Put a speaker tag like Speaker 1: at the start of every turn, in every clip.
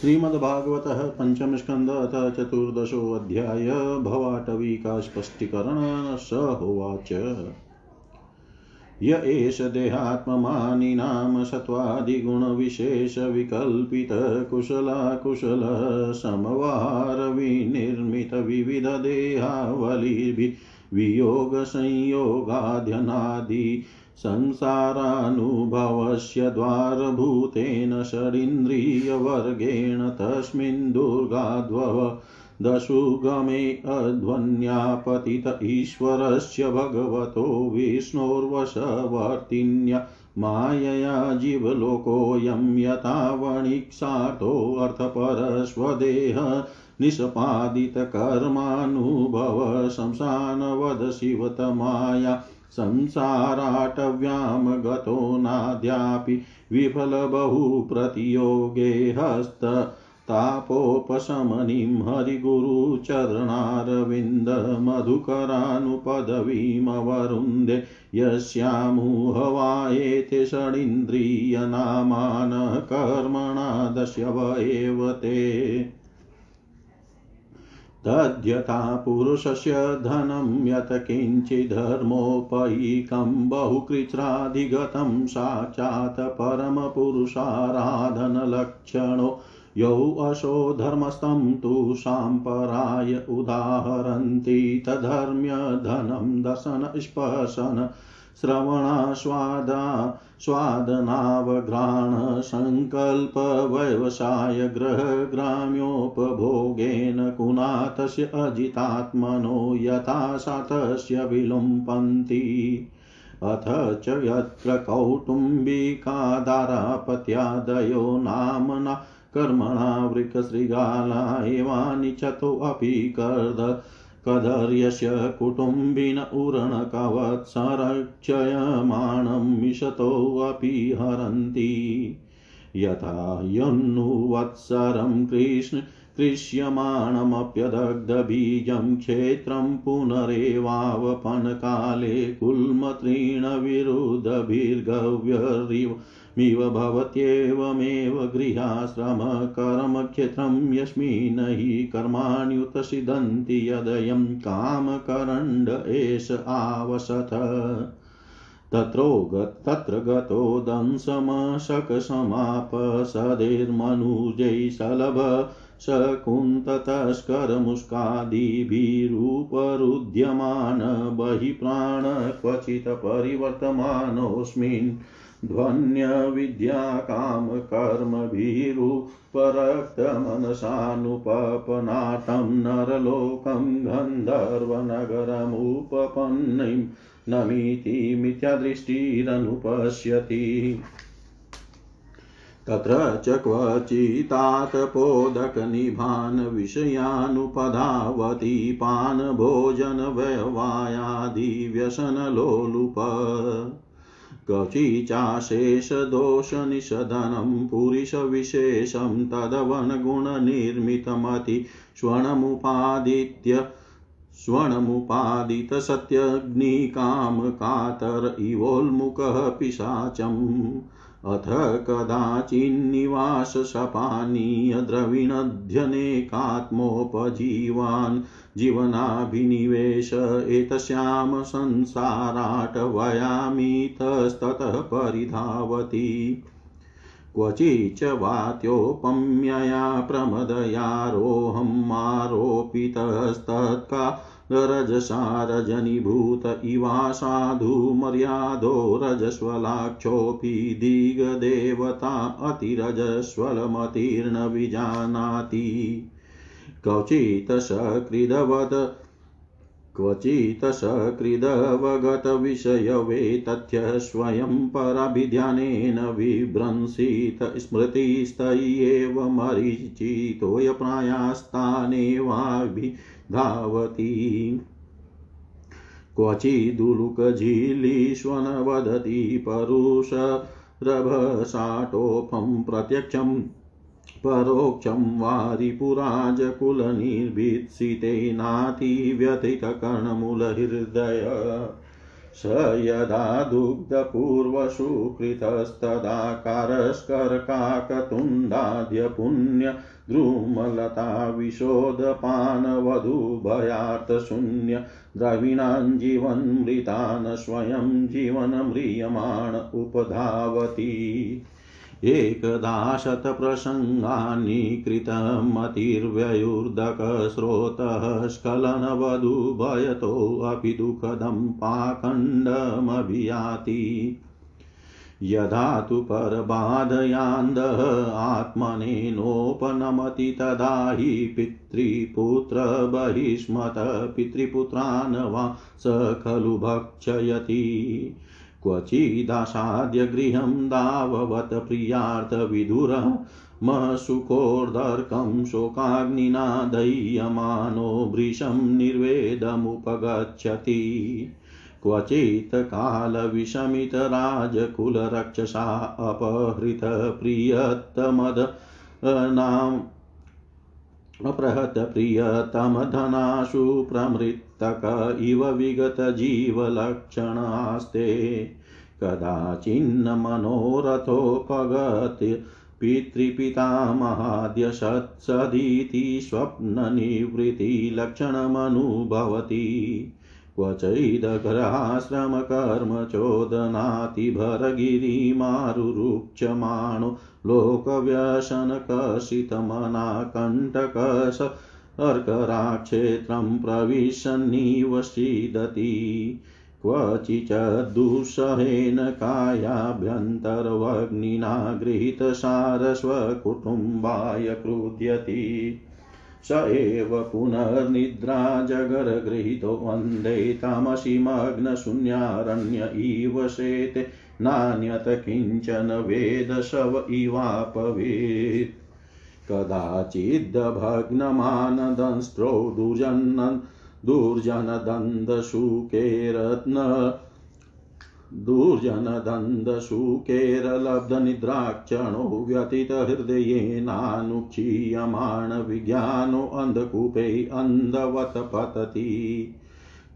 Speaker 1: श्रीमद्भागवत पंचम स्कंद अथ चतुर्दशोऽध्याय भवाटवी का स्पष्टीकरण स होवाच य एष देहात्ममानिनां सत्त्वादिगुणविशेषविकल्पितकुशलाकुशलसमवारविनिर्मितविविधदेहावलिभिः वियोगसंयोगाध्यनादि संसारानुभवस्य द्वारभूतेन षडिन्द्रियवर्गेण तस्मिन् दुर्गाद्वव दशुगमे अध्वन्यापतित ईश्वरस्य भगवतो विष्णोर्वशवर्तिन्या मायया जीवलोकोऽयं यथा वणिक्सार्थोऽर्थपरस्वदेह निष्पादितकर्मानुभव शंसानवद शिवतमाया संसाराटव्यां गतो नाद्यापि विफलबहुप्रतियोगे हस्ततापोपशमनीं हरिगुरुचरणारविन्दमधुकरानुपदवीमवरुन्धे यस्यामुहवायेते षडिन्द्रियनामानः कर्मणा दश्यव एव ते तद्यथा पुरुषस्य धनं यत् किञ्चिद्धर्मोपैकं बहुकृच्छ्राधिगतं साक्षात् परमपुरुषाराधनलक्षणो। यौ असो धर्मस्थं तु साम्पराय उदाहरन्ति तद्धर्म्यधनं दशनस्पशन् श्रवणास्वादा स्वादनावघ्राणसङ्कल्पव्यवसायगृहग्राम्योपभोगेन कुनाथस्य अजितात्मनो यथा सातस्य विलुम्पन्ति। अथ च यत्र कौटुम्बिकादारापत्यादयो नाम्ना कर्मणा वृकशृगाला एवानिचतोऽपि कर्द कदर्यस्य कुटुम्बिन उरणकवत्सरक्षयमाणं मिषतोऽपि हरन्ति। यथा यन्नुवत्सरं कृष्ण कृष्यमाणमप्यदग्धबीजं क्षेत्रं पुनरेवावपनकाले कुल्मतृणविरुद्धभिर्गव्यरिव मिव भवत्येवमेव गृहाश्रमकर्मक्षेत्रं यस्मिन् हि कर्माण्युतसिदन्ति यदयं कामकरण्ड एष आवसथ तत्रो तत्र गतो दंशमशकसमापसदेर्मनुजै सलभ शकुन्ततस्करमुष्कादिभिरूपरुध्यमान बहिप्राण क्वचित् परिवर्तमानोऽस्मिन् ध्वन्यविद्याकामकर्मभिरुपरक्तमनसानुपपनाटं नरलोकं गन्धर्वनगरमुपपन्नीं नमीति मिथ्यादृष्टिरनुपश्यति तत्र च क्वचितातपोदकनिभान् विषयानुपधावति पानभोजनव्यवायादिव्यसनलोलुप क्वचिचाशेषदोषनिषदनं पुरुषविशेषं तदवनगुणनिर्मितमति स्वर्णमुपादित्य स्वर्णमुपादितसत्यग्निकामकातर इवोल्मुखः पिशाचम् अथ कदाचिन्निवासशपानीयद्रविणध्यनेकात्मोपजीवान् जीवनाभिनिवेश, एतस्यां संसाराटवयामितस्ततः परिधावति। क्वचिच्च वात्योपम्यया प्रमदयारोहमारोपितस्तत्का रजसारजनीभूत इवा साधु मर्यादो रजस्वलाक्षोऽपि दिगदेवता अतिरजस्वलमतिर्न विजानाति क्वचित् सकृदवद क्वचित् सकृदवगतविषयवेतथ्य स्वयं पराभिध्यानेन विभ्रंसीत स्मृतिस्तय्येव मरीचितोयप्रायास्तानेवाभि धावति क्वचिदुलुकझिलीष्वन वदति परुषरभसाटोपं प्रत्यक्षं परोक्षं वारिपुराजकुलनिर्भीत्सितेनातिव्यथितकर्णमूलहृदय स यदा दुग्धपूर्वसु कृतस्तदाकारस्करकाकतुण्डाद्यपुण्य द्रुमलता विशोदपानवधूभयार्थशून्य द्रविणान् जीवन्मृतान् स्वयं जीवनम्रियमाण उपधावति। एकदा शतप्रसङ्गानि कृतमतिर्व्ययुर्दकस्रोतः स्खलनवधूभयतोऽपि दुःखदं पाखण्डमभियाति। यदा तु परबाधयान्दः आत्मनेनोपनमति तदा हि पितृपुत्रबहिष्मत पितृपुत्रान् वा स खलु भक्षयति। क्वचिदासाद्य गृहं दाववत् प्रियार्थविधुरः मसुकोर्दर्कं शोकाग्निना दह्यमानो वृषं निर्वेदमुपगच्छति। क्वचित् कालविषमितराजकुलरक्षसा अपहृतप्रियतमदनाम् अपहृतप्रियतमधनाशु प्रमृतक इव विगतजीवलक्षणास्ते। कदाचिन्न मनोरथोपगत्य पितृपितामहाद्य सत्सदिति स्वप्ननिवृत्तिलक्षणमनुभवति। क्वचैदग्रहाश्रमकर्मचोदनातिभरगिरिमारुरुक्षमाणो लोकव्यसनकसितमना कण्टकस अर्कराक्षेत्रं प्रविशन्निवसीदति क्वचिच्दुःसहेन कायाभ्यन्तर्वग्निना गृहीतसारस्वकुटुम्बाय क्रुध्यति। स एव पुनर्निद्रा जगरगृहीतो वंदे तमसि मग्नशून्यारण्य इव शेते नान्यत किंचन वेदशव इवापवेत्। कदाचिद्भग्नमानदंष्ट्रो दुर्जन् दुर्जनदन्दशुकेरत्न दुर्जनदन्दशुकेरलब्धनिद्राक्षणो व्यतितहृदयेनानुक्षीयमाण विज्ञानोऽन्धकूपे अन्धवत पतति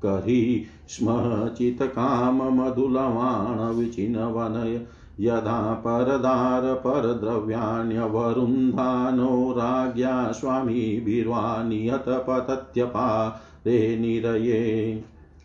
Speaker 1: करिष्म चित्काममधुलवाणविचिनवनय यदा परदार परद्रव्याण्यवरुन्धानो राज्ञा स्वामिभिर्वा नियतपतत्यपारे निरये।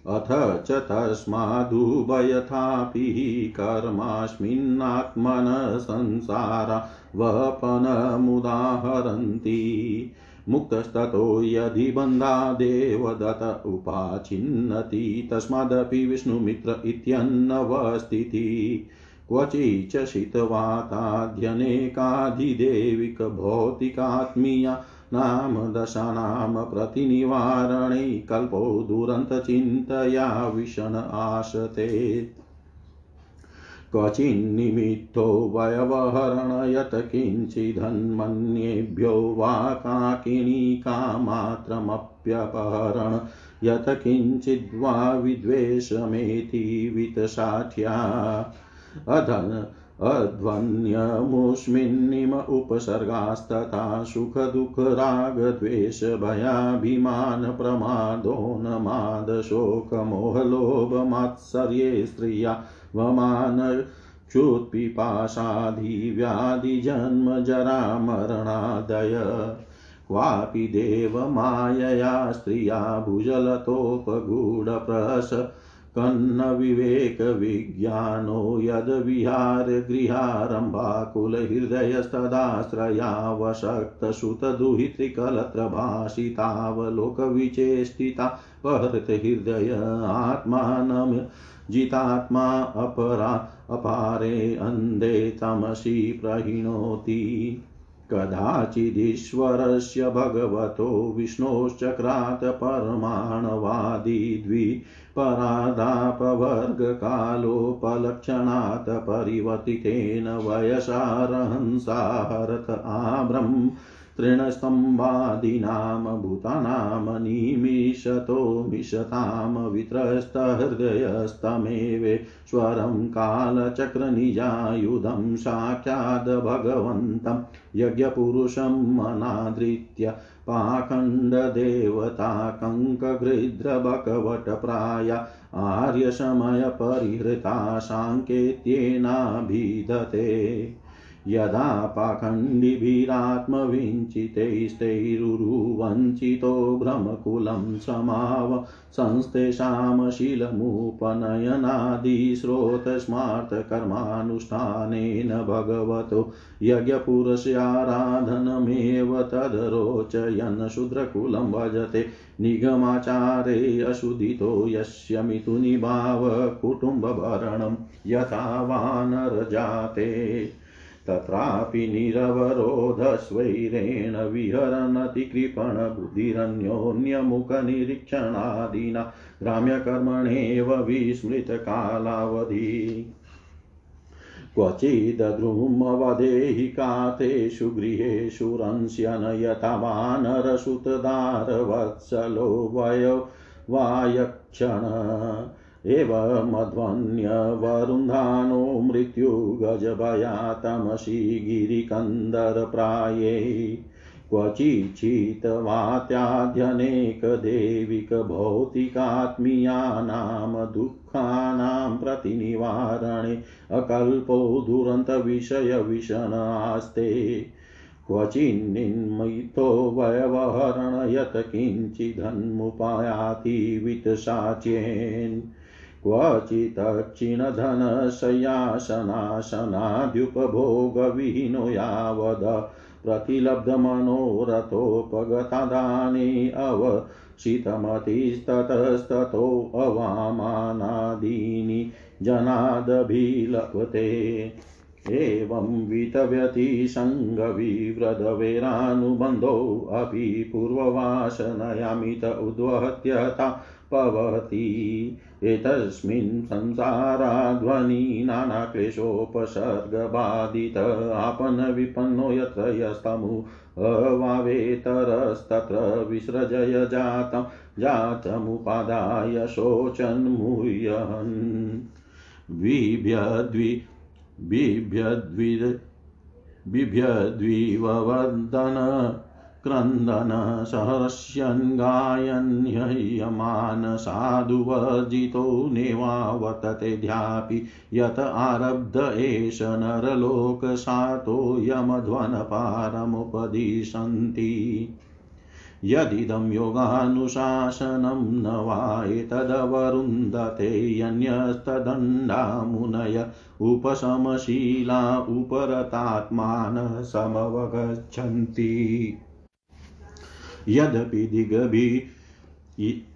Speaker 1: अथ च तस्मादुभयथापि कर्मास्मिन्नात्मनः संसारा वपनमुदाहरन्ति। मुक्तस्ततो यदि बन्धादेव दत्त उपाचिन्नति, तस्मादपि विष्णुमित्र इत्यन्नवस्थितिः। क्वचिच्च शितवाताध्यनेकाधिदेविकभौतिकात्मीया नाम दशानां प्रतिनिवारणे कल्पो दुरन्तचिन्तया विषण आशते। क्वचिन्निमित्तो वयवहरण यत् किञ्चिदन्मन्येभ्यो वा काकिनीकामात्रमप्यपहरण यत् किञ्चिद्वा विद्वेषमेति वितसाठ्या अधन अध्वन्यमुष्मिन्निम उपसर्गास्तथा सुखदुःखरागद्वेषभयाभिमानप्रमादोन्मादशोकमोहलोभमात्सर्ये स्त्रिया वमान क्षुत्पिपाशाधिव्याधिजन्मजरामरणादय क्वापि देवमायया स्त्रिया भुजलतोपगूढप्रस कन्नविवेकविज्ञानो यद्विहारगृहारम्भाकुलहृदयस्तदाश्रयावशक्तसुतदुहितृकलत्रभाषितावलोकविचेष्टिता वहृतहृदय आत्मानं जितात्मा अपरा अपारे अन्धे तमसि प्रहिणोति। कदाचिदीश्वरस्य भगवतो विष्णोश्चक्रात् परमाणवादी परादापवर्गकालोपलक्षणात् परिवर्तितेन वयसारहंसा हरत आभ्रम् तृणस्तम्भादीनां भूतानां निमिषतो मिषतां वित्रस्तहृदयस्तमेवेश्वरं कालचक्रनिजायुधं साक्षाद् भगवन्तं यज्ञपुरुषं अनादृत्य पाखण्डदेवता कङ्कगृध्रबकवटप्राया आर्यसमयपरिहृता साङ्केत्येनाभिधते। यदा पाखण्डिभिरात्मविञ्चितैस्तैरुरुवञ्चितो भ्रमकुलं समाव संस्तेषां शीलमुपनयनादिस्रोतस्मार्तकर्मानुष्ठानेन भगवतो यज्ञपुरस्याराधनमेव तदरोचयन् शूद्रकुलं भजते निगमाचारे अशुदितो यस्य मिथुनिभाव कुटुम्बभरणं यथा वानरजाते। तत्रापि निरवरोधस्वैरेण विहरनतिकृपणबुद्धिरन्योन्यमुखनिरीक्षणादिना ग्राम्यकर्मणेव विस्मृतकालावधि। क्वचिदद्रुमवदेहि कातेषु गृहेषु रंस्यन यथा वानरसुतदारवत्सलो वयो वायक्षण। एवमध्वन्यवरुन्धानो मृत्युगजभयातमसि गिरिकन्दरप्रायै। क्वचिच्चितवात्याध्यनेकदेविकभौतिकात्मीयानां दुःखानां प्रतिनिवारणे अकल्पो दुरन्तविषयविषणास्ते क्वचिन्निन्मितो व्यवहरण यत् किञ्चिदन्मुपायाति वित्साच्येन् क्वचित्क्षीणधनशयासनासनाद्युपभोगविहीनो यावद प्रतिलब्धमनोरथोपगतादाने अवसितमतिस्ततस्ततोऽवामानादीनि जनादभिलभते एवं वितव्यतिसङ्गविव्रतवेरानुबन्धोऽपि पूर्ववासनयामित उद्वहत्यता पवति। एतस्मिन् संसाराध्वनि नानाक्लेशोपसर्गबाधित आपन्नविपन्नो यत्र यस्तमु अवावेतरस्तत्र विसृजय जातं जातमुपादाय शोचन्मुह्यन् विभ्यद्वि बिभ्यद्विवदन क्रन्दन सहर्ष्यन् गायन्ययमान साधुवर्जितो नेवावततेऽध्यापि यत आरब्ध एष नरलोकसातो यमध्वनपारमुपदिशन्ति। यदिदं योगानुशासनं न वा एतदवरुन्धते यन्यस्तदण्डा मुनय उपशमशीला उपरतात्मान यद्यपि दिगभि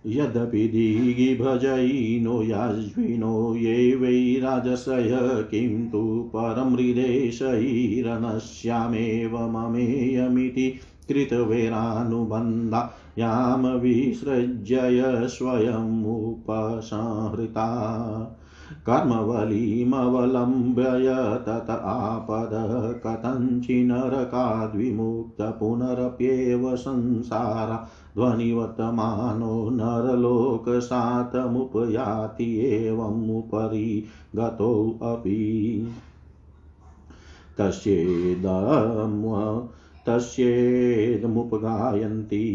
Speaker 1: यद्यपि दिगिभजयिनो याज्विनो ये वै राजसय किं तु परं हृदेशैरनश्यामेव ममेयमिति कृतवेरानुबन्धा यां विसृज्य स्वयमुपसंहृता। कर्मवलीमवलम्ब्य तत आपद कथञ्चिन्नरकाद्विमुक्तपुनरप्येव संसारा ध्वनिवर्तमानो नरलोकसातमुपयाति एवमुपरि गतोऽपि तस्येदम्व तस्येदमुपगायन्ति।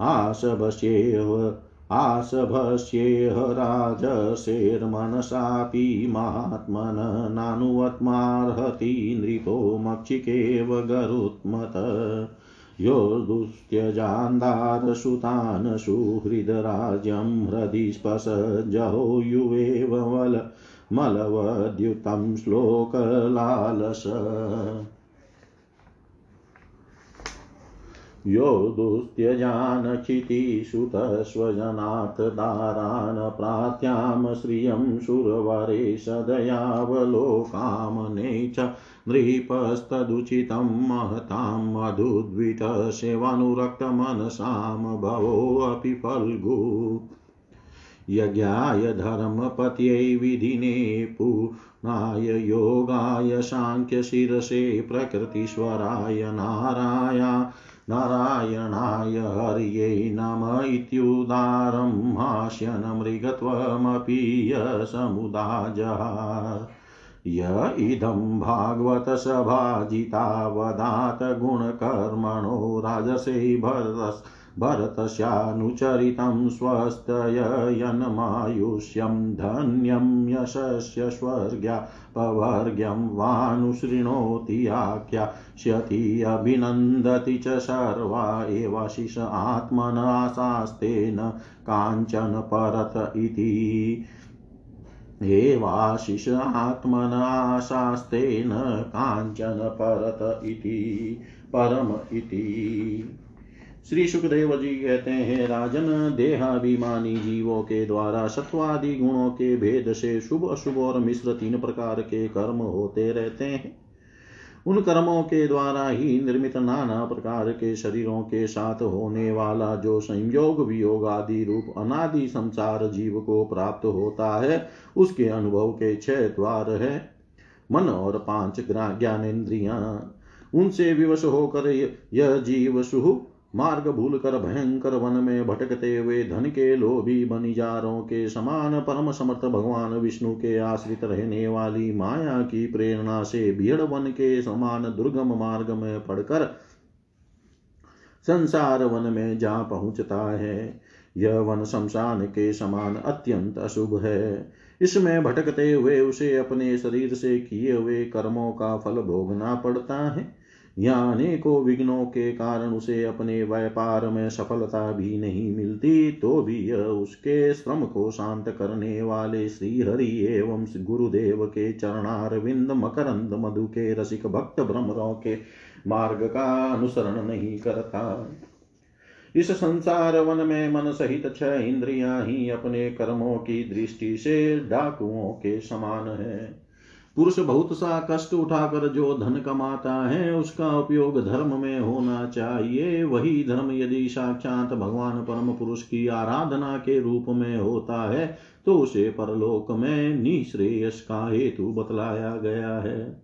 Speaker 1: आशभस्येव आशभस्येह राजसेर्मनसापि महात्मन नानुवत्मार्हति नृपो मक्षिकेव गरुत्मत। यो दुस्त्यजान्दारसुतान् सुहृदराज्यं हृदि स्पशजहो युवेव मलवद्युतं श्लोकलालस। यो दुस्त्यजानक्षितिसुतस्वजनाथदारान् प्रात्यां श्रियं सुरवरे सदयावलोकामने च नृपस्तदुचितं महतां मधुद्वितसेवानुरक्तमनसां भवोऽपि फल्गु। यज्ञाय धर्मपत्यै विधिने पुनाय योगाय साङ्ख्यशिरसे प्रकृतिस्वराय नाराया नारायणाय हर्यै नम इत्युदारं हास्यन् मृगत्वमपि यसमुदाजहार य इदं भागवतसभाजितावदात् गुणकर्मणो राजसे भरस् भरतस्यानुचरितं स्वस्तययनमायुष्यं धन्यं यशस्य स्वर्ग्या पवर्ग्यं वानुशृणोति आख्यास्यति अभिनन्दति च सर्वा एवाशिष आत्मनाशास्तेन काञ्चन परत इति। एवाशिष आत्मनाशास्तेन काञ्चन परत इति, परम इति। श्री सुखदेव जी कहते हैं, राजन, देहाभिमानी जीवों के द्वारा सत्वादि गुणों के भेद से शुभ, अशुभ और मिश्र तीन प्रकार के कर्म होते रहते हैं। उन कर्मों के द्वारा ही निर्मित नाना प्रकार के शरीरों के साथ होने वाला जो संयोग, वियोग आदि रूप अनादि संसार जीव को प्राप्त होता है, उसके अनुभव के छह द्वार है। मन और पाँच ज्ञानेन्द्रिया उनसे विवश होकर यह जीव सुह मार्ग भूल कर भयंकर वन में भटकते हुए धन के लोभी बनिजारों के समान परम समर्थ भगवान विष्णु के आश्रित रहने वाली माया की प्रेरणा से भीड़ वन के समान दुर्गम मार्ग में पड़कर संसार वन में जा पहुँचता है। यह वन शमशान के समान अत्यंत अशुभ है। इसमें भटकते हुए उसे अपने शरीर से किए हुए कर्मों का फल भोगना पड़ता है। यहाँ अनेकों विघ्नों के कारण उसे अपने व्यापार में सफलता भी नहीं मिलती तो भी यह उसके श्रम को शांत करने वाले श्री हरि एवं गुरुदेव के चरणारविंद, मकरंद, मधु के रसिक भक्त भ्रमरों के मार्ग का अनुसरण नहीं करता। इस संसार वन में मन सहित छह इंद्रियाँ ही अपने कर्मों की दृष्टि से डाकुओं के समान है। पुरुष बहुत सा कष्ट उठाकर जो धन कमाता है, उसका उपयोग धर्म में होना चाहिए। वही धर्म यदि साक्षात भगवान परम पुरुष की आराधना के रूप में होता है तो उसे परलोक में निश्रेयस का हेतु बतलाया गया है।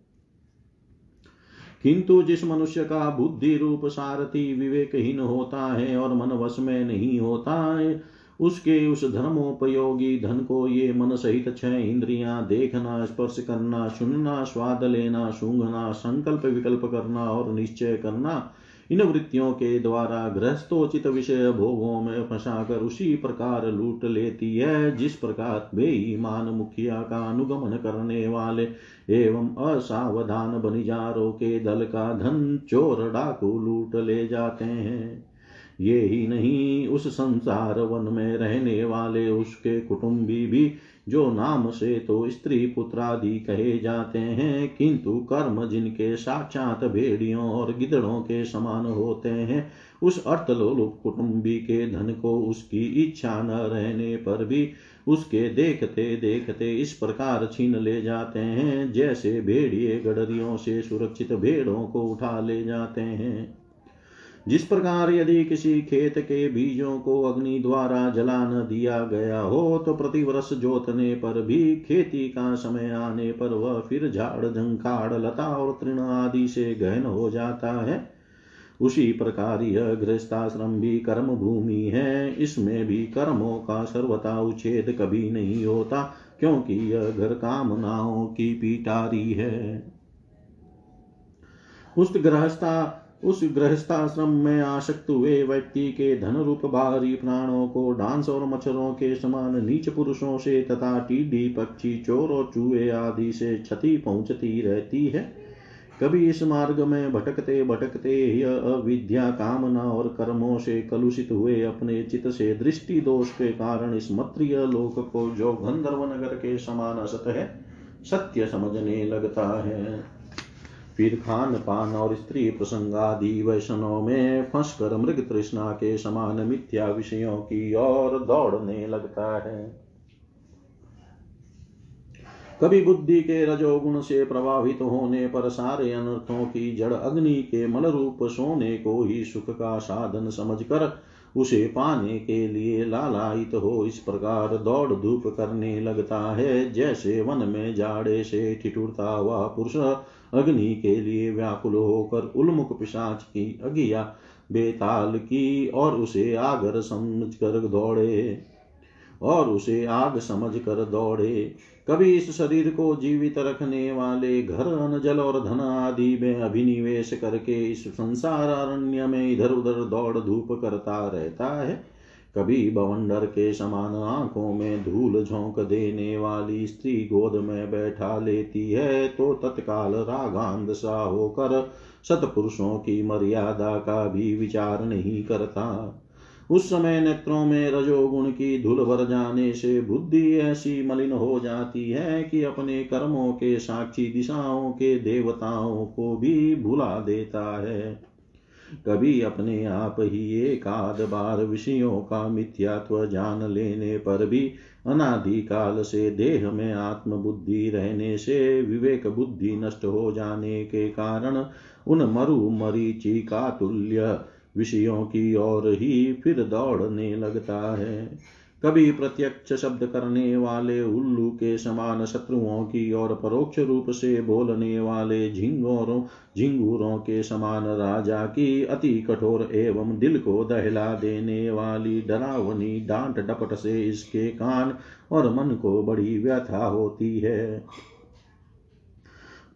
Speaker 1: किंतु जिस मनुष्य का बुद्धि रूप सारथी विवेकहीन होता है और मन वश में नहीं होता है उसके उस धर्मोपयोगी धन को ये मन सहित छह इंद्रियाँ देखना, स्पर्श करना, सुनना, स्वाद लेना, सूंघना, संकल्प विकल्प करना और निश्चय करना, इन वृत्तियों के द्वारा गृहस्थोचित विषय भोगों में फंसाकर उसी प्रकार लूट लेती है, जिस प्रकार बेईमान मुखिया का अनुगमन करने वाले एवं असावधान बनिजारों के दल का धन चोर डाकू लूट ले जाते हैं। ये ही नहीं, उस संसार वन में रहने वाले उसके कुटुंबी भी, जो नाम से तो स्त्री पुत्रादि कहे जाते हैं, किंतु कर्म जिनके साक्षात भेड़ियों और गिदड़ों के समान होते हैं, उस अर्थलोलुप कुटुंबी के धन को उसकी इच्छा न रहने पर भी उसके देखते देखते इस प्रकार छीन ले जाते हैं, जैसे भेड़िए गडरियों से सुरक्षित भेड़ों को उठा ले जाते हैं। जिस प्रकार यदि किसी खेत के बीजों को अग्नि द्वारा जला न दिया गया हो तो प्रतिवर्ष जोतने पर भी खेती का समय आने पर वह फिर झाड़, झंखाड़, लता और तृण आदि से गहन हो जाता है। उसी प्रकार यह गृहस्थाश्रम भी कर्म भूमि है। इसमें भी कर्मों का सर्वथा उच्छेद कभी नहीं होता, क्योंकि यह घर कामनाओं की पिटारी है। उस गृहस्था उस गृहस्थाश्रम में आसक्त हुए व्यक्ति के धन रूप बाहरी प्राणों को डांस और मच्छरों के समान नीच पुरुषों से तथा टीडी, पक्षी, चोर और चूहे आदि से क्षति पहुँचती रहती है। कभी इस मार्ग में भटकते भटकते यह अविद्या कामना और कर्मों से कलुषित हुए अपने चित से दृष्टि दोष के कारण इस मत्रिय लोक को जो गंधर्व नगर के समान असत है, सत्य समझने लगता है। फिर खान पान और स्त्री प्रसंग आदि वैष्णव में फंसकर मृग तृष्णा के समान मिथ्या विषयों की ओर दौड़ने लगता है। कभी बुद्धि के रजोगुण से प्रभावित होने पर सारे अनर्थों की जड़ अग्नि के मल रूप सोने को ही सुख का साधन समझकर उसे पाने के लिए लालायित हो इस प्रकार दौड़ धूप करने लगता है। जैसे वन में जाड़े से ठिठुरता हुआ पुरुष अग्नि के लिए व्याकुल होकर उन्मुख पिशाच की अगिया बेताल की और उसे आगर समझ कर दौड़े, और उसे आग समझ कर दौड़े। कभी इस शरीर को जीवित रखने वाले घर अन जल और धन आदि में अभिनिवेश करके इस संसार अरण्य में इधर उधर दौड़ धूप करता रहता है। कभी बवंडर के समान आँखों में धूल झोंक देने वाली स्त्री गोद में बैठा लेती है तो तत्काल रागांध सा होकर सतपुरुषों की मर्यादा का भी विचार नहीं करता। उस समय नेत्रों में रजोगुण की धूल भर जाने से बुद्धि ऐसी मलिन हो जाती है कि अपने कर्मों के साक्षी दिशाओं के देवताओं को भी भुला देता है। कभी अपने आप ही एक आध बार विषयों का मिथ्यात्व जान लेने पर भी अनादिकाल से देह में आत्मबुद्धि रहने से विवेक बुद्धि नष्ट हो जाने के कारण उन मरु मरीचि का तुल्य विषयों की ओर ही फिर दौड़ने लगता है। कभी प्रत्यक्ष शब्द करने वाले उल्लू के समान शत्रुओं की और परोक्ष रूप से बोलने वाले झिंगोरों, झिंगूरों के समान राजा की अति कठोर एवं दिल को दहला देने वाली डरावनी डांट डपट से इसके कान और मन को बड़ी व्यथा होती है।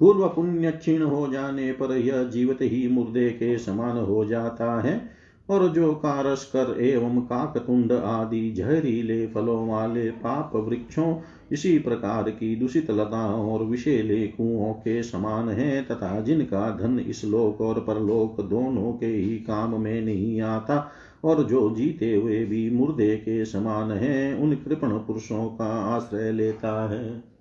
Speaker 1: पूर्व पुण्य क्षीण हो जाने पर यह जीवित ही मुर्दे के समान हो जाता है। और जो कारस्कर एवं काकतुंड आदि जहरीले फलों वाले पाप वृक्षों, इसी प्रकार की दूषित लताओं और विषेले कुओं के समान है तथा जिनका धन इस लोक और परलोक दोनों के ही काम में नहीं आता और जो जीते हुए भी मुर्दे के समान है, उन कृपण पुरुषों का आश्रय लेता है।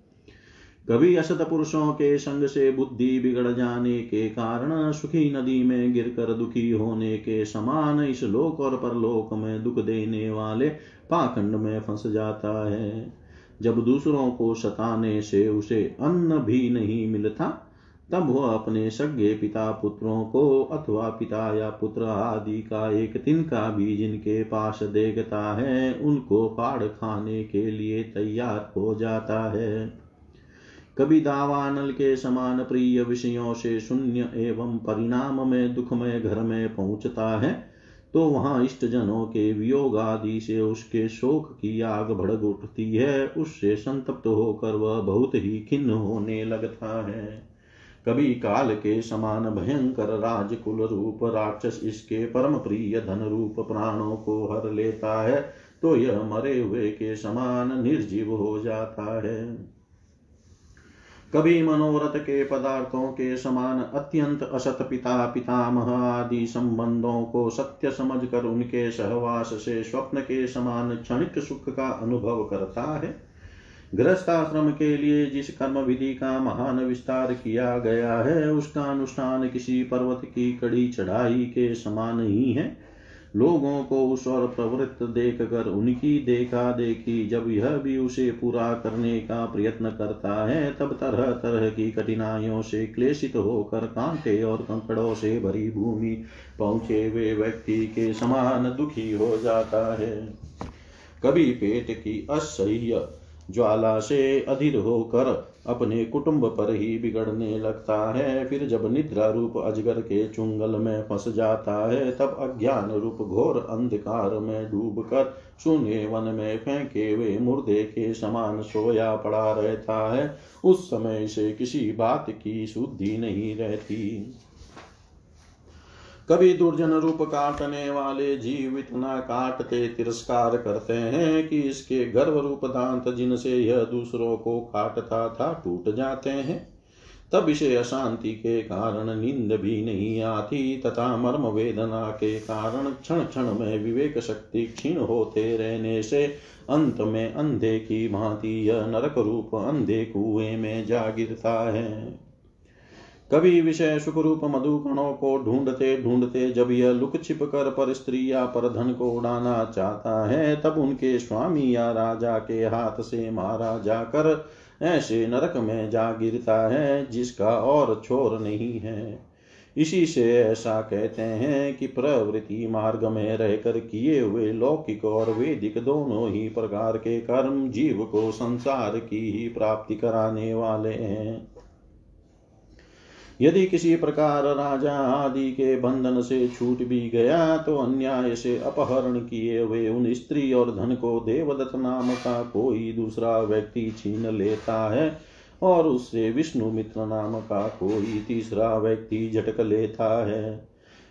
Speaker 1: कभी असत पुरुषों के संग से बुद्धि बिगड़ जाने के कारण सुखी नदी में गिरकर दुखी होने के समान इस लोक और परलोक में दुख देने वाले पाखंड में फंस जाता है। जब दूसरों को सताने से उसे अन्न भी नहीं मिलता, तब वह अपने सगे पिता पुत्रों को अथवा पिता या पुत्र आदि का एक तिनका भी जिनके पास देखता है, उनको फाड़ खाने के लिए तैयार हो जाता है। कभी दावानल के समान प्रिय विषयों से शून्य एवं परिणाम में दुखमय घर में पहुँचता है तो वहाँ इष्ट जनों के वियोग आदि से उसके शोक की आग भड़क उठती है, उससे संतप्त होकर वह बहुत ही खिन्न होने लगता है। कभी काल के समान भयंकर राजकुल रूप राक्षस इसके परम प्रिय धन रूप प्राणों को हर लेता है तो यह मरे हुए के समान निर्जीव हो जाता है। कभी मनोरथ के पदार्थों के समान अत्यंत असत पिता, पितामह आदि संबंधों को सत्य समझकर उनके सहवास से स्वप्न के समान क्षणिक सुख का अनुभव करता है। गृहस्थाश्रम के लिए जिस कर्म विधि का महान विस्तार किया गया है, उसका अनुष्ठान किसी पर्वत की कड़ी चढ़ाई के समान ही है। लोगों को उस और प्रवृत्त देख कर उनकी देखा देखी, जब यह भी उसे पूरा करने का प्रयत्न करता है, तब तरह तरह की कठिनाइयों से क्लेशित होकर कांटे और कंकड़ों से भरी भूमि पहुँचे हुए व्यक्ति के समान दुखी हो जाता है। कभी पेट की असह्य ज्वाला से अधीर होकर अपने कुटुंब पर ही बिगड़ने लगता है। फिर जब निद्रा रूप अजगर के चुंगल में फंस जाता है, तब अज्ञान रूप घोर अंधकार में डूब कर वन में फेंके हुए मुर्दे के समान सोया पड़ा रहता है। उस समय से किसी बात की शुद्धि नहीं रहती। कभी दुर्जन रूप काटने वाले जीव इतना काटते तिरस्कार करते हैं कि इसके गर्भ रूप दांत जिनसे यह दूसरों को काटता था टूट जाते हैं। तब इसे अशांति के कारण नींद भी नहीं आती, तथा मर्म वेदना के कारण क्षण क्षण में विवेक शक्ति क्षीण होते रहने से अंत में अंधे की भांति यह नरक रूप अंधे कुएँ में जा गिरता है। कभी विषय सुख रूप मधु कणों को ढूंढते ढूंढते जब यह लुक छिप कर पर स्त्री या पर धन को उड़ाना चाहता है, तब उनके स्वामी या राजा के हाथ से मारा जाकर ऐसे नरक में जा गिरता है, जिसका और छोर नहीं है। इसी से ऐसा कहते हैं कि प्रवृत्ति मार्ग में रहकर किए हुए लौकिक और वैदिक दोनों ही प्रकार के कर्म जीव को संसार की ही प्राप्ति कराने वाले हैं। यदि किसी प्रकार राजा आदि के बंधन से छूट भी गया तो अन्याय से अपहरण किए हुए उन स्त्री और धन को देवदत्त नाम का कोई दूसरा व्यक्ति छीन लेता है, और उससे विष्णु मित्र नाम का कोई तीसरा व्यक्ति झटक लेता है।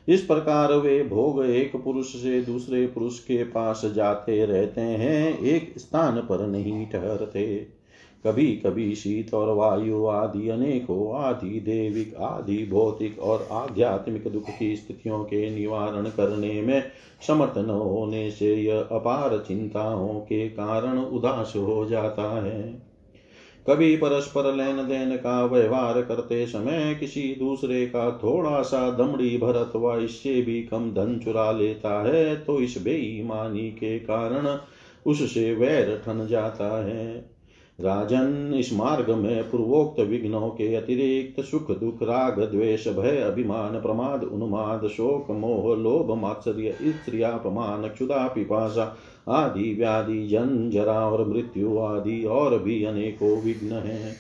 Speaker 1: इस प्रकार वे भोग एक पुरुष से दूसरे पुरुष के पास जाते रहते हैं, एक स्थान पर नहीं ठहरते। कभी कभी शीत और वायु आदि अनेकों आदि देविक, आदि भौतिक और आध्यात्मिक दुख की स्थितियों के निवारण करने में समर्थ न होने से यह अपार चिंताओं के कारण उदास हो जाता है। कभी परस्पर लेन देन का व्यवहार करते समय किसी दूसरे का थोड़ा सा दमड़ी भर अथवा इससे भी कम धन चुरा लेता है तो इस बेईमानी के कारण उससे वैर ठन जाता है। राजन, इस मार्ग में पूर्वोक्त विघ्नों के अतिरिक्त सुख, दुख, राग, द्वेष, भय, अभिमान, प्रमाद, उन्माद, शोक, मोह, लोभ, मात्सर्य स्त्रियापमान क्षुदा पिपाशा आदि व्याधि जन जरा और मृत्यु आदि और भी अनेकों विघ्न हैं।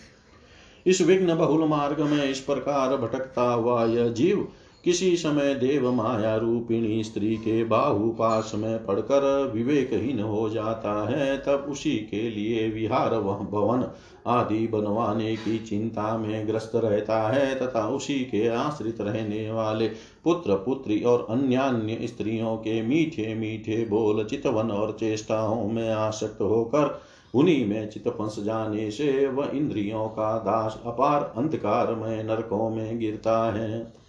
Speaker 1: इस विघ्न बहुल मार्ग में इस प्रकार भटकता हुआ यह जीव किसी समय देव माया रूपिणी स्त्री के बाहुपास में पड़कर विवेकहीन हो जाता है, तब उसी के लिए विहार भवन आदि बनवाने की चिंता में ग्रस्त रहता है, तथा उसी के आश्रित रहने वाले पुत्र, पुत्री और अन्य स्त्रियों के मीठे मीठे बोल, चितवन और चेष्टाओं में आसक्त होकर उन्हीं में चित फंस जाने से वह इंद्रियों का दास, अपार अंधकार में नरकों में गिरता है।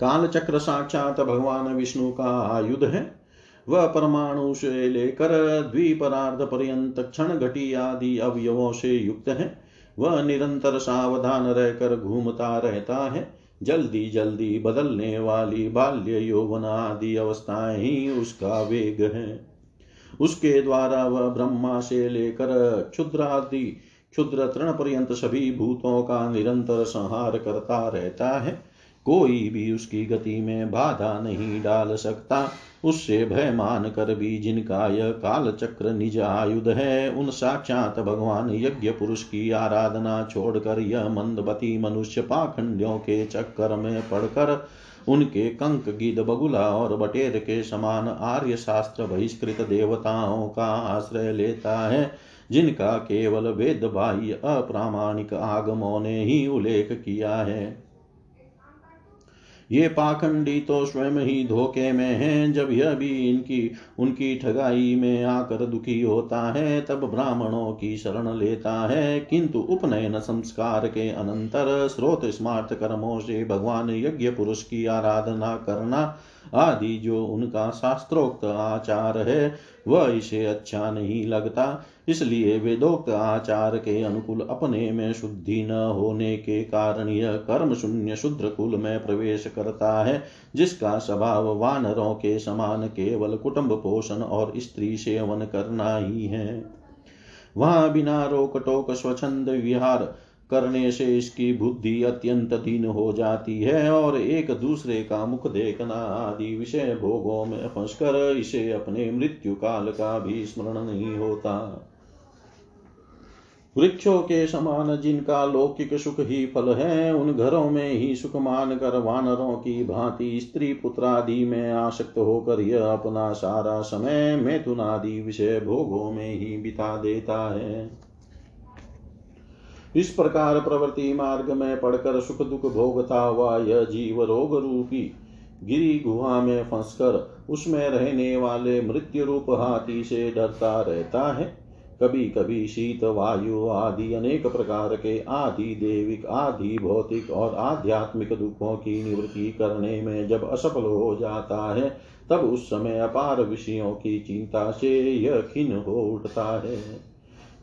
Speaker 1: काल चक्र साक्षात भगवान विष्णु का आयुध है। वह परमाणु से लेकर द्विपरार्ध पर्यंत क्षण घटी आदि अवयवों से युक्त है। वह निरंतर सावधान रहकर घूमता रहता है। जल्दी जल्दी बदलने वाली बाल्य यौवन आदि अवस्थाएँ ही उसका वेग है। उसके द्वारा वह ब्रह्मा से लेकर क्षुद्रादि, क्षुद्र तृण पर्यंत सभी भूतों का निरंतर संहार करता रहता है। कोई भी उसकी गति में बाधा नहीं डाल सकता। उससे भय मान कर भी जिनका यह काल चक्र निज आयुध है, उन साक्षात भगवान यज्ञ पुरुष की आराधना छोड़कर यह मंदबती मनुष्य पाखंडियों के चक्कर में पड़कर उनके कंक गिद बगुला और बटेर के समान आर्य शास्त्र बहिष्कृत देवताओं का आश्रय लेता है, जिनका केवल वेद बाह्य अप्रामाणिक आगमों ने ही उल्लेख किया है। ये पाखंडी तो स्वयं ही धोखे में हैं। जब यह भी इनकी, उनकी ठगाई में आकर दुखी होता है, तब ब्राह्मणों की शरण लेता है। किंतु उपनयन संस्कार के अनंतर स्रोत स्मार्थ कर्मों से भगवान यज्ञ पुरुष की आराधना करना आदि जो उनका शास्त्रोक्त आचार है, वह इसे अच्छा नहीं लगता। इसलिए वेदोक्त आचार के अनुकूल अपने में शुद्धि न होने के कारण यह कर्म शून्य शुद्र कुल में प्रवेश करता है, जिसका स्वभाव वानरों के समान केवल कुटुंब पोषण और स्त्री सेवन करना ही है। वहाँ बिना रोक टोक स्वच्छंद विहार करने से इसकी बुद्धि अत्यंत दीन हो जाती है और एक दूसरे का मुख देखना आदि विषय भोगों में फंसकर इसे अपने मृत्यु काल का भी स्मरण नहीं होता। वृक्षों के समान जिनका लौकिक सुख ही फल है, उन घरों में ही सुख मान कर वानरों की भांति स्त्री पुत्रादि में आसक्त होकर यह अपना सारा समय मैथुनादि विषय भोगों में ही बिता देता है। इस प्रकार प्रवृत्ति मार्ग में पड़कर सुख दुख भोगता हुआ यह जीव रोग रूपी गिरी गुहा में फंसकर उसमें रहने वाले मृत्यु रूप हाथी से डरता रहता है। कभी कभी शीत, वायु आदि अनेक प्रकार के आदि देविक, आदि भौतिक और आध्यात्मिक दुखों की निवृत्ति करने में जब असफल हो जाता है, तब उस समय अपार विषयों की चिंता से यह खिन हो उठता है।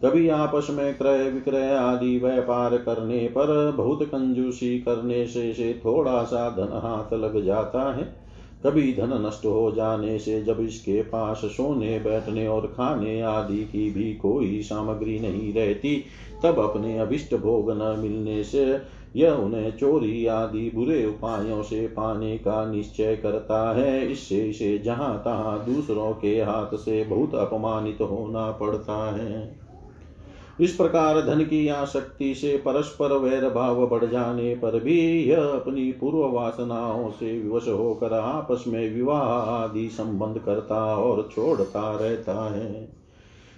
Speaker 1: कभी आपस में क्रय विक्रय आदि व्यापार करने पर बहुत कंजूसी करने से से थोड़ा सा धन हाथ लग जाता है। कभी धन नष्ट हो जाने से जब इसके पास सोने, बैठने और खाने आदि की भी कोई सामग्री नहीं रहती, तब अपने अभिष्ट भोग न मिलने से यह उन्हें चोरी आदि बुरे उपायों से पाने का निश्चय करता है। इससे इसे जहाँ तहाँ दूसरों के हाथ से बहुत अपमानित होना पड़ता है। इस प्रकार धन की आसक्ति से परस्पर वैर भाव बढ़ जाने पर भी यह अपनी पूर्व वासनाओं से विवश होकर आपस में विवाह आदि संबंध करता और छोड़ता रहता है।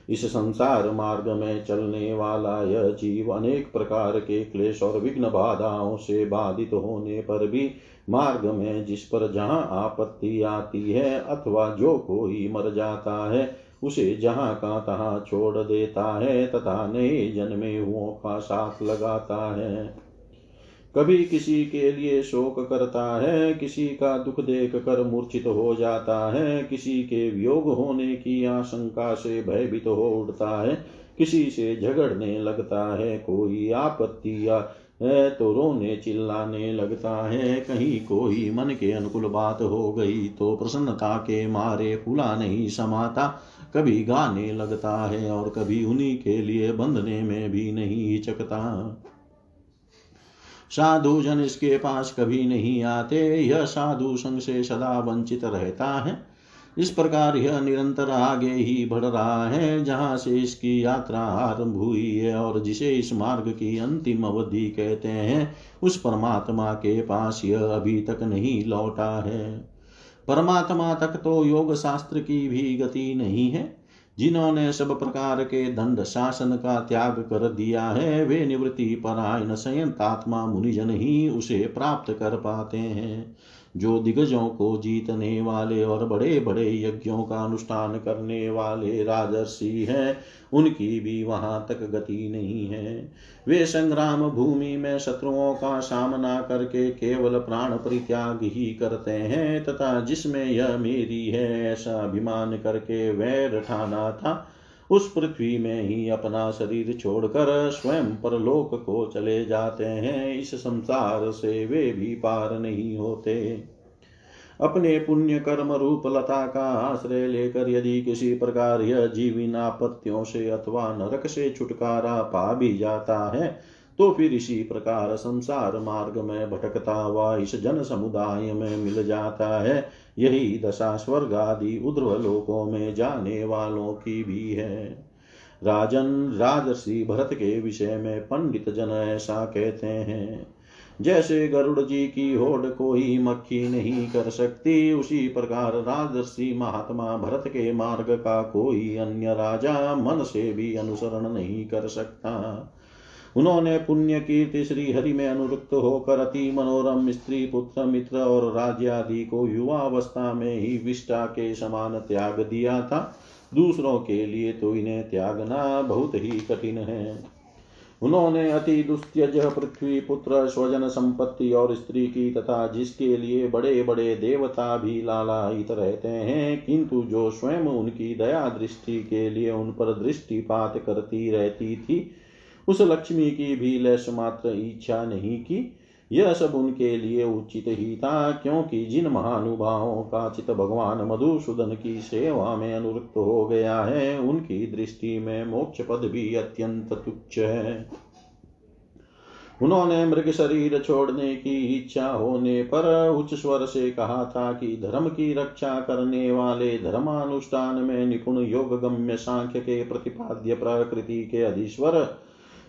Speaker 1: इस संसार मार्ग में चलने वाला यह जीव अनेक प्रकार के क्लेश और विघ्न बाधाओं से बाधित होने पर भी मार्ग में जिस पर जहाँ आपत्ति आती है अथवा जो कोई मर जाता है उसे जहाँ का तहाँ छोड़ देता है, तथा नए जन्मे हुओं का साथ लगाता है। कभी किसी के लिए शोक करता है, किसी का दुख देख कर मूर्छित हो जाता है, किसी के वियोग होने की आशंका से भयभीत हो उठता है, किसी से झगड़ने लगता है, कोई आपत्ति या, है तो रोने चिल्लाने लगता है, कहीं कोई मन के अनुकूल बात हो गई तो प्रसन्नता के मारे फूला नहीं समाता। कभी गाने लगता है और कभी उन्हीं के लिए बंधने में भी नहीं हिचकता। साधु जन इसके पास कभी नहीं आते, यह साधु संग से सदा वंचित रहता है। इस प्रकार यह निरंतर आगे ही बढ़ रहा है, जहाँ से इसकी यात्रा आरंभ हुई है और जिसे इस मार्ग की अंतिम अवधि कहते हैं, उस परमात्मा के पास यह अभी तक नहीं लौटा है। परमात्मा तक तो योग शास्त्र की भी गति नहीं है। जिन्होंने सब प्रकार के दंड शासन का त्याग कर दिया है, वे निवृत्ति परायण संयंतात्मा मुनिजन ही उसे प्राप्त कर पाते हैं। जो दिग्गजों को जीतने वाले और बड़े बड़े यज्ञों का अनुष्ठान करने वाले राजर्षि हैं, उनकी भी वहाँ तक गति नहीं है। वे संग्राम भूमि में शत्रुओं का सामना करके केवल प्राण परित्याग ही करते हैं, तथा जिसमें यह मेरी है ऐसा अभिमान करके वैर ठाना था उस पृथ्वी में ही अपना शरीर छोड़कर स्वयं परलोक को चले जाते हैं। इस संसार से वे भी पार नहीं होते। अपने पुण्य कर्म रूप लता का आश्रय लेकर यदि किसी प्रकार यह जीवन आपत्तियों से अथवा नरक से छुटकारा पा भी जाता है तो फिर इसी प्रकार संसार मार्ग में भटकता हुआ इस जन समुदाय में मिल जाता है। यही दशा स्वर्ग आदि उध्र लोकों में जाने वालों की भी है। राजन, राजर्षि भरत के विषय में पंडित जन ऐसा कहते हैं, जैसे गरुड़ जी की होड़ कोई मक्खी नहीं कर सकती, उसी प्रकार राजर्षि महात्मा भरत के मार्ग का कोई अन्य राजा मन से भी अनुसरण नहीं कर सकता। उन्होंने पुण्य कीर्ति श्री हरि में अनुरुक्त होकर अति मनोरम स्त्री, पुत्र, मित्र और राज्य आदि को युवावस्था में ही विष्टा के समान त्याग दिया था। दूसरों के लिए तो इन्हें त्यागना बहुत ही कठिन है। उन्होंने अति दुस्त्यज पृथ्वी, पुत्र, स्वजन संपत्ति और स्त्री की तथा जिसके लिए बड़े बड़े देवता भी लालायित रहते हैं, किंतु जो स्वयं उनकी दया दृष्टि के लिए उन पर दृष्टिपात करती रहती थी उस लक्ष्मी की भी लैस मात्र इच्छा नहीं की। यह सब उनके लिए उचित ही था, क्योंकि जिन महानुभावों का चित भगवान मधुसूदन की सेवा में अनुरक्त हो गया है, उनकी दृष्टि में मोक्ष पद भी अत्यंत तुच्छ है। उन्होंने मृग शरीर छोड़ने की इच्छा होने पर उच्च स्वर से कहा था कि धर्म की रक्षा करने वाले धर्मानुष्ठान में निपुण योग गम्य सांख्य के प्रतिपाद्य प्रकृति के अधीश्वर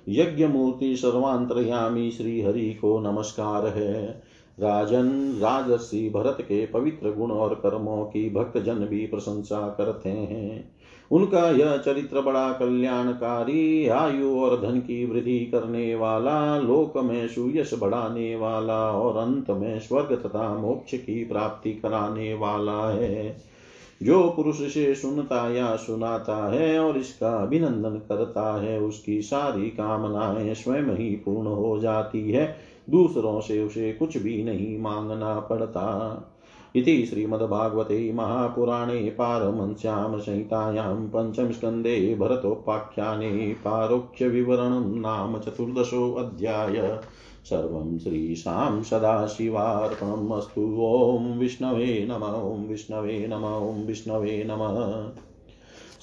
Speaker 1: यज्ञ मूर्ति सर्वांतरयामी श्री हरि को नमस्कार है। राजन, राजर्षि भरत के पवित्र गुण और कर्मों की भक्त जन भी प्रशंसा करते हैं। उनका यह चरित्र बड़ा कल्याणकारी, आयु और धन की वृद्धि करने वाला, लोक में सुयश बढ़ाने वाला और अंत में स्वर्ग तथा मोक्ष की प्राप्ति कराने वाला है। जो पुरुष से सुनता या सुनाता है और इसका अभिनंदन करता है, उसकी सारी कामनाएँ स्वयं ही पूर्ण हो जाती है। दूसरों से उसे कुछ भी नहीं मांगना पड़ता। इति श्रीमद्भागवते महापुराणे पारमंस्यां संहितायां पञ्चमस्कन्धे भरतोपाख्याने पारोक्ष्यविवरणं नाम चतुर्दशोऽध्याय सर्वं श्रीशां सदाशिवार्पणम् अस्तु। ॐ विष्णवे नम, ॐ विष्णवे नम, ॐ विष्णवे नमः।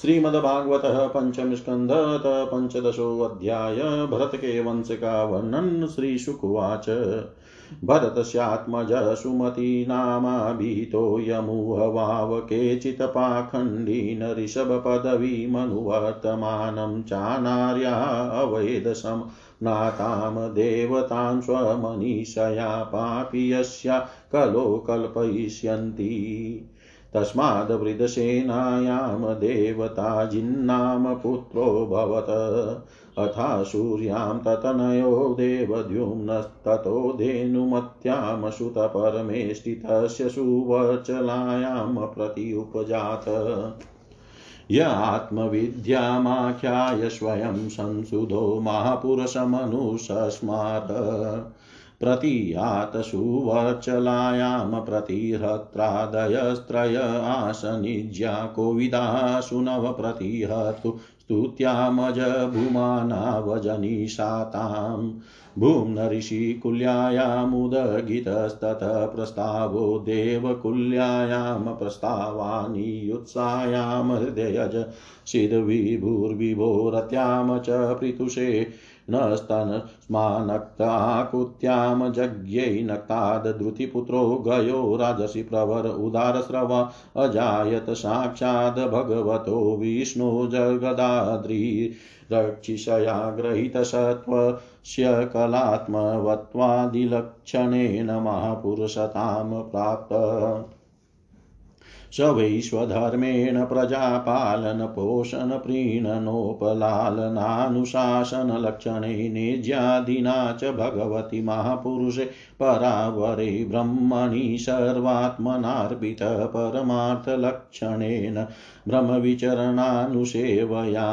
Speaker 1: श्रीमद्भागवतः पंचम स्कंधत पंचदशोऽध्याय भरत के वंश का वर्णन श्री शुकुवाच भरतस्यात्मज सुमती नामाभीतो यमुहवाव पाखण्डीन ऋषभपदवीमनुवर्तमानं चानार्या अवेदसम् नातां देवतां स्वमनीषया पापि यस्या कलो कल्पयिष्यन्ति। तस्माद्वृदसेनायां देवताजिन्नाम पुत्रो भवत। अथा सूर्यां ततनयो देवद्युम्नस्ततो धेनुमत्यां सुतपरमेष्टितस्य सुवर्चलायां प्रति उपजात। य आत्मविद्यामाख्याय स्वयं संसुधो महापुरुषमनुसस्मात् प्रतीयात सुवर्चलायां प्रतिहत्रादयस्त्रय आसनिज्या कोविदा सुनव प्रतिहतु स्तुत्यामज भूमानावजनिषाताम् भूम्नऋषिकुल्यायामुदगितस्ततः प्रस्तावो देवकुल्यायां प्रस्तावानियुत्सायां हृदयज सिद्विभुर्विभोरत्यां च पृतुषे नस्तनस्मानक्ताकुत्यां जज्ञै नक्ताद्रुतिपुत्रो गयो राजसि प्रवर उदारस्रव अजायत साक्षाद् भगवतो विष्णु जगदाद्री रक्षिषया ग्रहीतसत्त्वस्य कलात्मवत्वादिलक्षणेन महापुरुषतां प्राप्त। स वैश्वधर्मेण प्रजापालनपोषणप्रीणनोपलालनानुशासनलक्षणैनेज्यादिना च भगवति महापुरुषे परावरे ब्रह्मणि सर्वात्मनार्पितः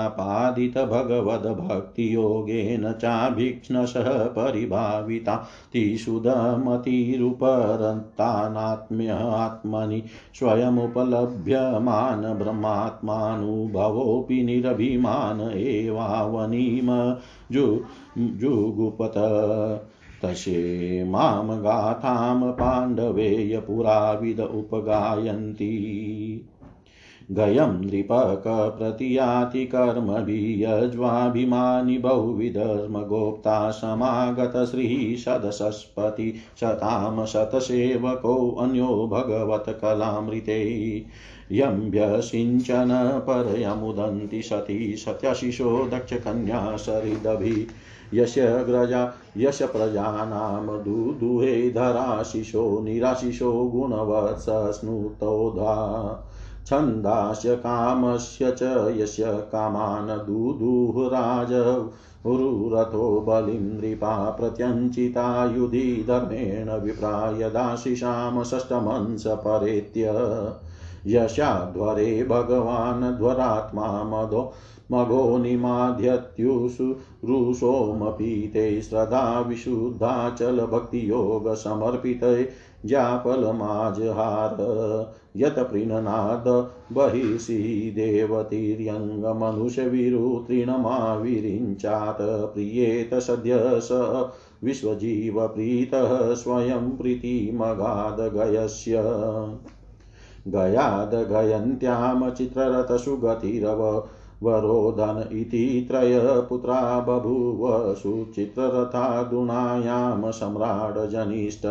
Speaker 1: पादितभगवद्भक्तियोगेन चाभीक्ष्णशः परिभाविता। तिषुदमतिरुपरन्तानात्म्य आत्मनि स्वयमुपलभ्यमान ब्रह्मात्मानुभवोऽपि निरभिमान एवावनीम जु, जुगुपत। तस्ये माँ गाथां पाण्डवेय पुराविद उपगायन्ति। गयं नृपकप्रतियाति कर्मभियज्वाभिमानि बहुविधर्मगोप्ता समागतश्रीसदसस्पति शतां शतसेवकोऽन्यो भगवत्कलामृते यं व्यसिञ्चन परयमुदन्ति सती सत्यशिशो दक्षकन्या सरिदभि। यस्य ग्रजा यश प्रजानां दुदुहे धराशिशो निराशिशो गुणवत्सस्नुतोधा छन्दास्य कामस्य च यस्य कामान् दुदुहराज उरुरथो बलिं नृपा प्रत्यञ्चितायुधि धर्मेण विप्राय दाशिषां षष्ठमंस परेत्य यशाध्वरे भगवान् ध्वरात्मा मधो मघो निमाध्यत्युषु रुषोमपि ते श्रद्धा विशुद्धाचलभक्तियोगसमर्पिते ज्यापलमाजहार यत्प्रीणनाद बहिषि देवतीर्यङ्गमनुषविरुतृणमाविरिञ्चात् प्रियेत सद्य स विश्वजीवप्रीतः स्वयं प्रीतिमगादगयस्य। गयादगयन्त्यां चित्ररथसुगतिरव वरोधन इति त्रयपुत्रा बभूव। सुचित्ररथादुणायां सम्राडजनिष्ठ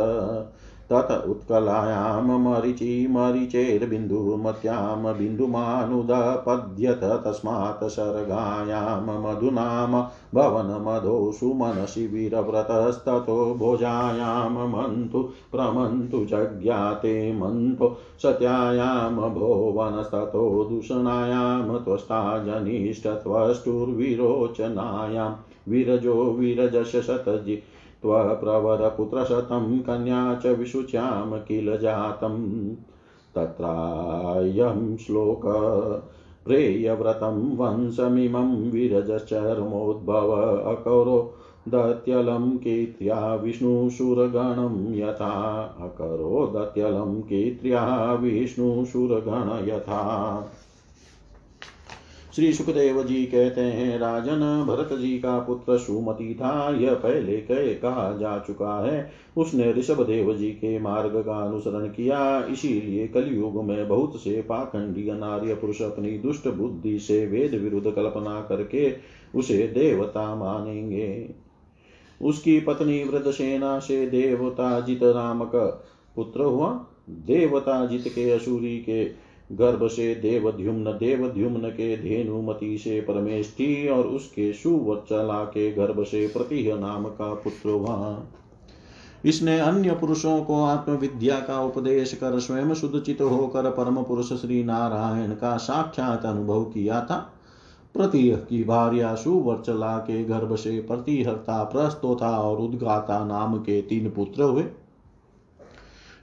Speaker 1: तत उत्कलायां मरीचि मरीचेर्बिन्दुमत्यां बिन्दुमानुदपद्यत तस्मात् सर्गायां मधुनाम भवनमधो सुमनसि वीरव्रतस्ततो भोजायां मन्तु प्रमन्तु जज्ञाते मन्तो सत्यायां भोवनस्ततो दूषणायां त्वष्टा जनिष्ठत्वष्टुर्विरोचनायां विरजो विरजश शतजि त्वप्रवरपुत्रशतं कन्या च विशुच्यां किल जातम्। तत्रायं श्लोक प्रेयव्रतं वंशमिमं विरजचर्मोद्भव अकरो दत्यलं कीर्त्या विष्णुशूरगणं यथा। अकरो दत्यलं कीर्त्या विष्णुशूरगण यथा। श्री सुखदेव जी कहते हैं, राजन भरत जी का पुत्र सुमति था, यह पहले कह कहा जा चुका है। उसने ऋषभ देव जी के मार्ग का अनुसरण किया। इसीलिए कलयुग में बहुत से पाखंडी नार्य पुरुष अपनी दुष्ट बुद्धि से वेद विरुद्ध कल्पना करके उसे देवता मानेंगे। उसकी पत्नी वृद्धसेना से देवता जित नामक पुत्र हुआ। देवता जित के असूरी के गर्भ से देवद्युम्न देवद्युम्न के धेनुमति से परमेष्टि और उसके सुवत्सला के गर्भ से प्रतिह नाम का पुत्र हुआ। इसने अन्य पुरुषों को आत्मविद्या का उपदेश कर स्वयं शुद्धचित होकर परम पुरुष श्री नारायण का साक्षात अनुभव किया था। प्रतिह की भार्या सुवर्चला के गर्भ से प्रतिहर्ता प्रस्तोता और उद्गाता नाम के तीन पुत्र हुए।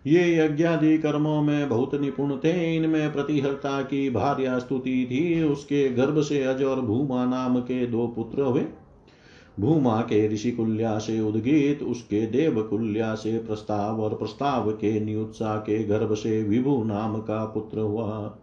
Speaker 1: ये यज्ञादि कर्मों में बहुत निपुण थे। इनमें प्रतिहर्ता की भार्या स्तुति थी। उसके गर्भ से अज और भूमा नाम के दो पुत्र हुए। भूमा के ऋषि कुल्या से उद्गीत, उसके देव कुल्या से प्रस्ताव और प्रस्ताव के नियुत्सा के गर्भ से विभु नाम का पुत्र हुआ।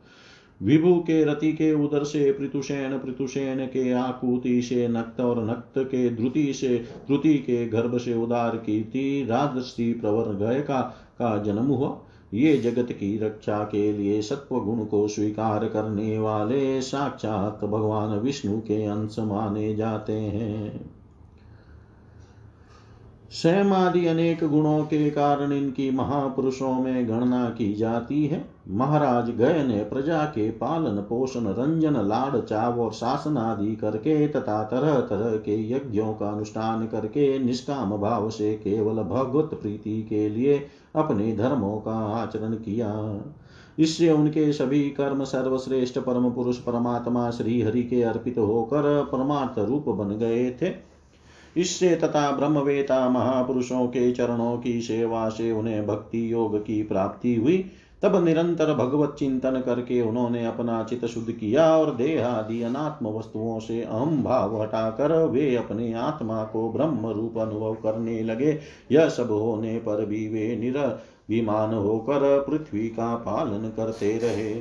Speaker 1: विभु के रति के उदर से पृथुषेण पृथुषेण के आकुति से नक्त और नक्त के द्रुति से, द्रुति के गर्भ से उदार कीर्ति राजश्री प्रवर गय का का जन्म हुआ। ये जगत की रक्षा के लिए सत्व गुण को स्वीकार करने वाले साक्षात भगवान विष्णु के अंश माने जाते हैं। स्वयं अनेक गुणों के कारण इनकी महापुरुषों में गणना की जाती है। महाराज गय ने प्रजा के पालन, पोषण, रंजन, लाड़, चाव और शासन आदि करके तथा तरह तरह के यज्ञों का अनुष्ठान करके निष्काम भाव से केवल भगवत प्रीति के लिए अपने धर्मों का आचरण किया। इससे उनके सभी कर्म सर्वश्रेष्ठ परम पुरुष परमात्मा श्री हरि के अर्पित होकर परमार्थ रूप बन गए थे। इससे तथा ब्रह्मवेता महापुरुषों के चरणों की सेवा से उन्हें भक्ति योग की प्राप्ति हुई। तब निरंतर भगवत चिंतन करके उन्होंने अपना चित शुद्ध किया और देह आदि अनात्म वस्तुओं से अहम भाव हटाकर वे अपने आत्मा को ब्रह्म रूप अनुभव करने लगे। यह सब होने पर भी वे निरभिमान होकर पृथ्वी का पालन करते रहे।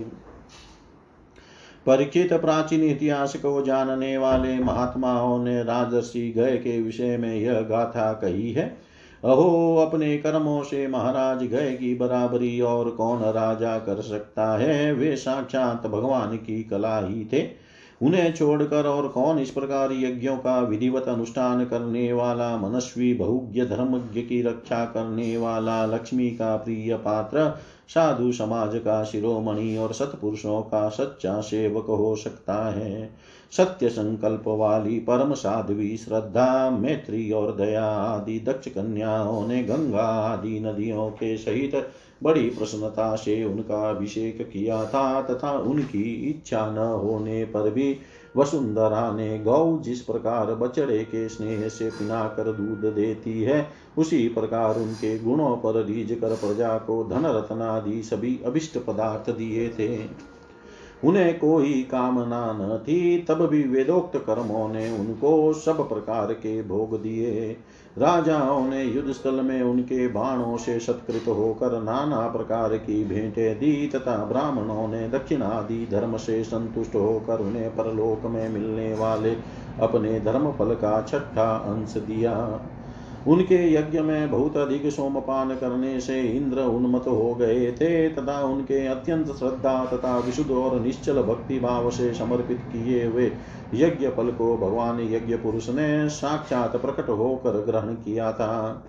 Speaker 1: परीक्षित प्राचीन इतिहास को जानने वाले महात्माओं ने राजर्षि गय के विषय में यह गाथा कही है। अहो, अपने कर्मों से महाराज गए की बराबरी, और कौन राजा कर सकता है? वे साक्षात भगवान की कला ही थे। उन्हें छोड़कर और कौन इस प्रकार यज्ञों का विधिवत अनुष्ठान करने वाला, मनस्वी, बहुज्ञ, धर्मज्ञ की रक्षा करने वाला, लक्ष्मी का प्रिय पात्र, साधु समाज का शिरोमणि और सतपुरुषों का सच्चा सेवक हो सकता है। सत्य संकल्प वाली परम साध्वी श्रद्धा, मैत्री और दया आदि दक्ष कन्याओं ने गंगा आदि नदियों के सहित बड़ी प्रसन्नता से उनका अभिषेक किया था तथा उनकी इच्छा न होने पर भी वसुंधरा ने गौ जिस प्रकार बछड़े के स्नेह से पिना कर दूध देती है, उसी प्रकार उनके गुणों पर रीझ कर प्रजा को धन रत्नादि सभी अभिष्ट पदार्थ दिए थे। उन्हें कोई कामना न थी, तब भी वेदोक्त कर्मों ने उनको सब प्रकार के भोग दिए। राजाओं ने युद्ध स्थल में उनके बाणों से सत्कृत होकर नाना प्रकार की भेंटें दी तथा ब्राह्मणों ने दक्षिणादि धर्म से संतुष्ट होकर उन्हें परलोक में मिलने वाले अपने धर्म फल का छठा अंश दिया। उनके यज्ञ में बहुत अधिक सोमपान करने से इंद्र उन्मत हो गए थे, तथा उनके अत्यंत श्रद्धा तथा विशुद्ध और निश्चल भक्ति भाव से समर्पित किए हुए यज्ञ फल को भगवान यज्ञ पुरुष ने साक्षात प्रकट होकर ग्रहण किया था।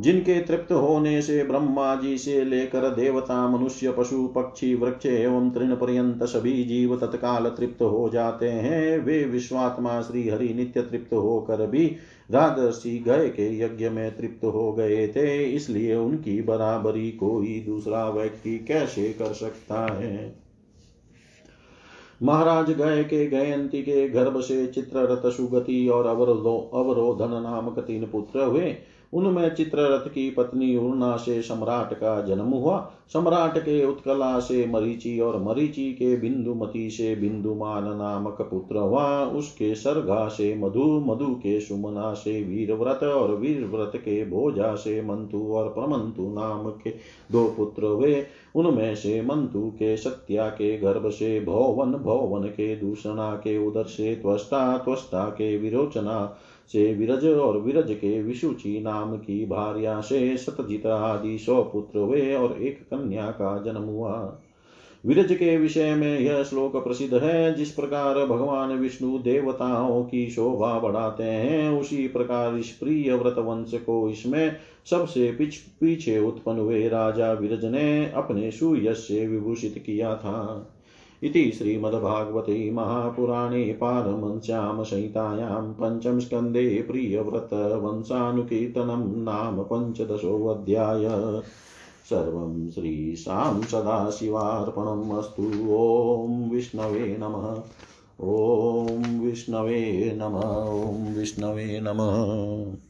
Speaker 1: जिनके तृप्त होने से ब्रह्मा जी से लेकर देवता, मनुष्य, पशु, पक्षी, वृक्ष एवं तृण पर्यंत सभी जीव तत्काल तृप्त हो जाते हैं। वे विश्वात्मा श्री हरि नित्य तृप्त होकर भी राजर्षि गए के यज्ञ में तृप्त हो गए थे, इसलिए उनकी बराबरी कोई दूसरा व्यक्ति कैसे कर सकता है? महाराज गय के गयंती के गर्भ से चित्ररथ सुगति और अवरोधो अवरोधन नामक तीन पुत्र हुए। उनमें चित्ररथ की पत्नी उर्णा से सम्राट का जन्म हुआ। सम्राट के उत्कला से मरीचि और मरीचि के बिंदुमती से बिंदुमान नामक पुत्र हुआ। उसके सरगा से मधु मधु के सुमना से वीरव्रत और वीरव्रत के भोजा से मंतु और प्रमंतु नाम के दो पुत्र हुए। उनमें से मंतु के सत्या के गर्भ से भौवन भौवन के दूषणा के उदर से त्वस्ता त्वस्ता के विरोचना से विरज और विरज के विशुचि नाम की भार्या से सतजित आदि सौ पुत्र हुए और एक कन्या का जन्म हुआ। विरज के विषय में यह श्लोक प्रसिद्ध है, जिस प्रकार भगवान विष्णु देवताओं की शोभा बढ़ाते हैं, उसी प्रकार इस प्रिय व्रत वंश को इसमें सबसे पीछे उत्पन्न हुए राजा विरज ने अपने सुयश से विभूषित किया था। इति श्रीमद्भागवते महापुराणे पारमंस्यां संहितायां पञ्चमस्कन्धे प्रियव्रतवंशानुकीर्तनं नाम पञ्चदशोऽध्याय। सर्वं श्रीशां सदाशिवार्पणम् अस्तु। ॐ विष्णवे नमः। ॐ विष्णवे नमः। ॐ विष्णवे नमः।